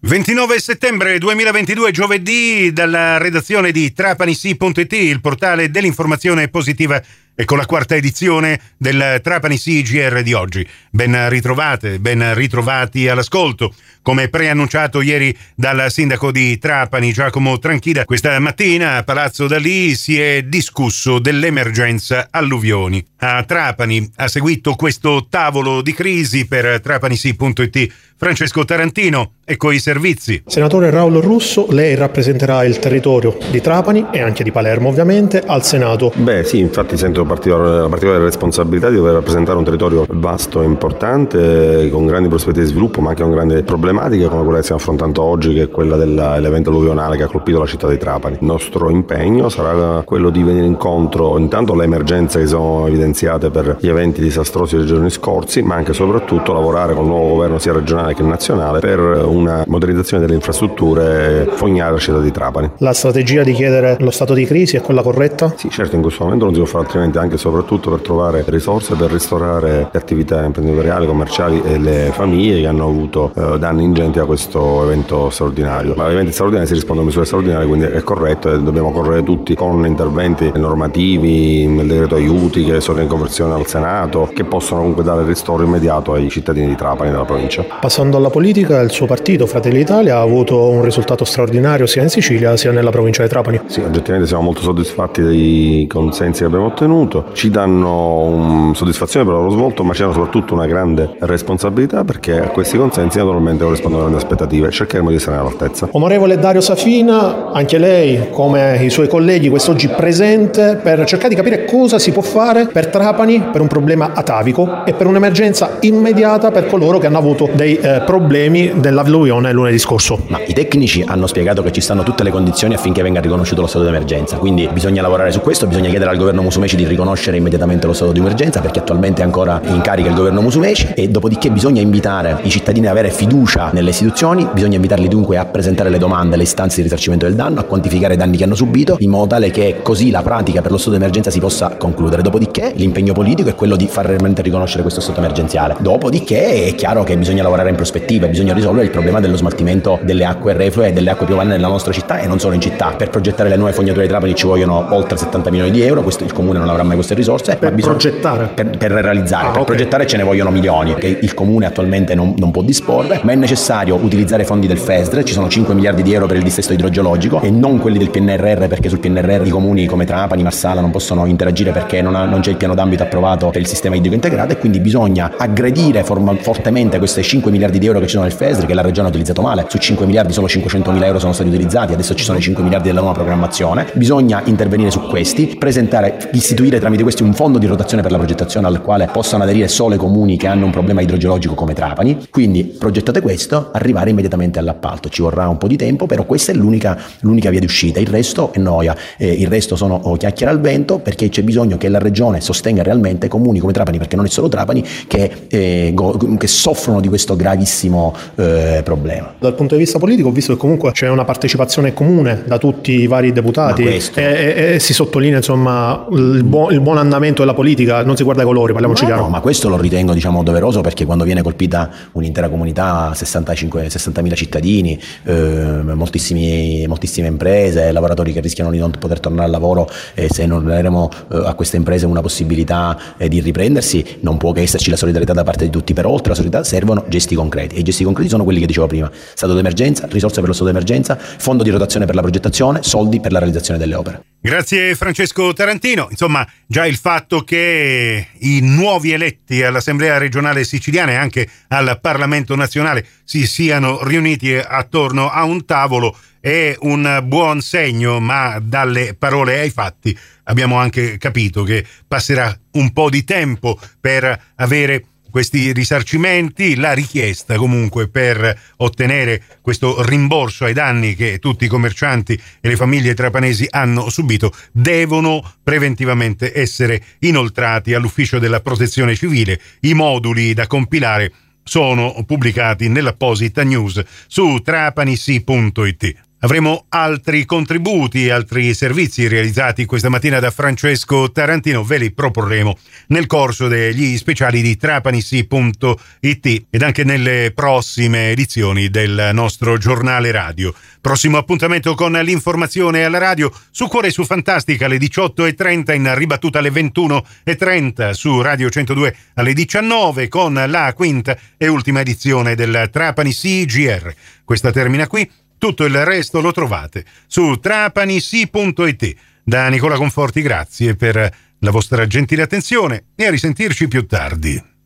29 settembre 2022, giovedì, dalla redazione di trapanisi.it, il portale dell'informazione positiva e con la quarta edizione del Trapani CGR di oggi. Ben ritrovate, ben ritrovati all'ascolto. Come preannunciato ieri dal sindaco di Trapani, Giacomo Tranchida, questa mattina a Palazzo Dalì si è discusso dell'emergenza alluvioni. A Trapani ha seguito questo tavolo di crisi per trapanisi.it Francesco Tarantino e coi servizi. Senatore Raul Russo, lei rappresenterà il territorio di Trapani e anche di Palermo ovviamente al Senato. Beh sì, infatti sento particolare, la particolare responsabilità di dover rappresentare un territorio vasto e importante, con grandi prospettive di sviluppo, ma anche con grandi problematiche come quella che stiamo affrontando oggi, che è quella dell'evento alluvionale che ha colpito la città di Trapani. Il nostro impegno sarà quello di venire incontro intanto alle emergenze che sono evidenziate per gli eventi disastrosi dei giorni scorsi, ma anche e soprattutto lavorare con il nuovo governo sia regionale che nazionale per una modernizzazione delle infrastrutture fognare la città di Trapani. La strategia di chiedere lo stato di crisi è quella corretta? Sì, certo, in questo momento non si può fare altrimenti, anche e soprattutto per trovare risorse per ristorare le attività imprenditoriali, commerciali e le famiglie che hanno avuto eh, danni ingenti a questo evento straordinario. Ma agli eventi straordinari si risponde a misure straordinarie, quindi è corretto e dobbiamo correre tutti con interventi normativi, nel decreto aiuti che sono in conversione al Senato, che possono comunque dare ristoro immediato ai cittadini di Trapani e della provincia. Passando alla politica, il suo partito, Fratelli d'Italia, ha avuto un risultato straordinario sia in Sicilia sia nella provincia di Trapani. Sì, oggettivamente siamo molto soddisfatti dei consensi che abbiamo ottenuto, ci danno soddisfazione per il lavoro svolto, ma c'è soprattutto una grande responsabilità perché a questi consensi naturalmente corrispondono grandi aspettative, cercheremo di essere all'altezza. Onorevole Dario Safina, anche lei, come i suoi colleghi, quest'oggi presente per cercare di capire cosa si può fare per Trapani, per un problema atavico e per un'emergenza immediata per coloro che hanno avuto dei eh, problemi dell'alluvione lunedì scorso. Ma i tecnici hanno spiegato che ci stanno tutte le condizioni affinché venga riconosciuto lo stato d'emergenza, quindi bisogna lavorare su questo, bisogna chiedere al governo Musumeci di riconoscere immediatamente lo stato di emergenza perché attualmente è ancora in carica il governo Musumeci e dopodiché bisogna invitare i cittadini ad avere fiducia nelle istituzioni, bisogna invitarli dunque a presentare le domande, le istanze di risarcimento del danno, a quantificare i danni che hanno subito in modo tale che così la pratica per lo stato d'emergenza si possa concludere. Dopodiché l'impegno politico è quello di far realmente riconoscere questo stato emergenziale. Dopodiché è chiaro che bisogna lavorare in prospettiva bisogna risolvere il problema dello smaltimento delle acque reflue e delle acque piovane nella nostra città e non solo in città. Per progettare le nuove fognature di Trapani ci vogliono oltre 70 milioni di euro, questo, il comune non avrà mai queste risorse. Per bisogna, progettare? Per, per realizzare, ah, per okay. progettare ce ne vogliono milioni che il comune attualmente non, non, può disporre, ma è necessario utilizzare i fondi del FESDRE, ci sono 5 miliardi di euro per il dissesto idrogeologico e non quelli del PNRR perché sul PNRR i comuni come Trapani, Marsala non possono interagire perché non, ha, non c'è il piano d'ambito approvato per il sistema idrico integrato e quindi bisogna aggredire forma, fortemente queste 5 miliardi di euro che ci sono nel FESDRE che la regione ha utilizzato male, su 5 miliardi solo 500 mila euro sono stati utilizzati, adesso ci sono i 5 miliardi della nuova programmazione, bisogna intervenire su questi, presentare, istituire tramite questi un fondo di rotazione per la progettazione al quale possano aderire solo i comuni che hanno un problema idrogeologico come Trapani, quindi progettate questo, arrivare immediatamente all'appalto, ci vorrà un po' di tempo, però questa è l'unica, l'unica via di uscita, il resto è noia, eh, il resto sono oh, chiacchiere al vento perché c'è bisogno che la regione sostenga realmente comuni come Trapani, perché non è solo Trapani, che, eh, go, che soffrono di questo gravissimo eh, problema. Dal punto di vista politico, visto che comunque c'è una partecipazione comune da tutti i vari deputati. E, e, e, si sottolinea insomma il, buon, il buon andamento della politica, non si guarda i colori, parliamoci no, chiaro. No, ma questo lo ritengo diciamo doveroso perché quando viene colpita un'intera comunità, 65, 60.000 cittadini, eh, moltissime imprese, lavoratori che rischiano di non poter tornare al lavoro e se non daremo eh, a queste imprese una possibilità eh, di riprendersi, non può che esserci la solidarietà da parte di tutti, però oltre alla solidarietà servono gesti concreti e i gesti concreti sono quelli che dicevo prima, stato d'emergenza, risorse per lo stato d'emergenza, fondo di rotazione per la progettazione, soldi per la realizzazione delle opere. Grazie Francesco Tarantino. Insomma, già il fatto che i nuovi eletti all'Assemblea regionale siciliana e anche al Parlamento nazionale si siano riuniti attorno a un tavolo è un buon segno, ma dalle parole ai fatti abbiamo anche capito che passerà un po' di tempo per avere questi risarcimenti, la richiesta comunque per ottenere questo rimborso ai danni che tutti i commercianti e le famiglie trapanesi hanno subito devono preventivamente essere inoltrati all'ufficio della protezione civile. I moduli da compilare sono pubblicati nell'apposita news su trapanisi.it. Avremo altri contributi, altri servizi realizzati questa mattina da Francesco Tarantino, ve li proporremo nel corso degli speciali di trapanissi.it ed anche nelle prossime edizioni del nostro giornale radio. Prossimo appuntamento con l'informazione alla radio su Cuore su Fantastica alle 18.30 in ribattuta alle 21.30 su Radio 102 alle 19 con la quinta e ultima edizione del Trapani CGR. Questa termina qui. Tutto il resto lo trovate su trapanisi.it. Da Nicola Conforti grazie per la vostra gentile attenzione e a risentirci più tardi.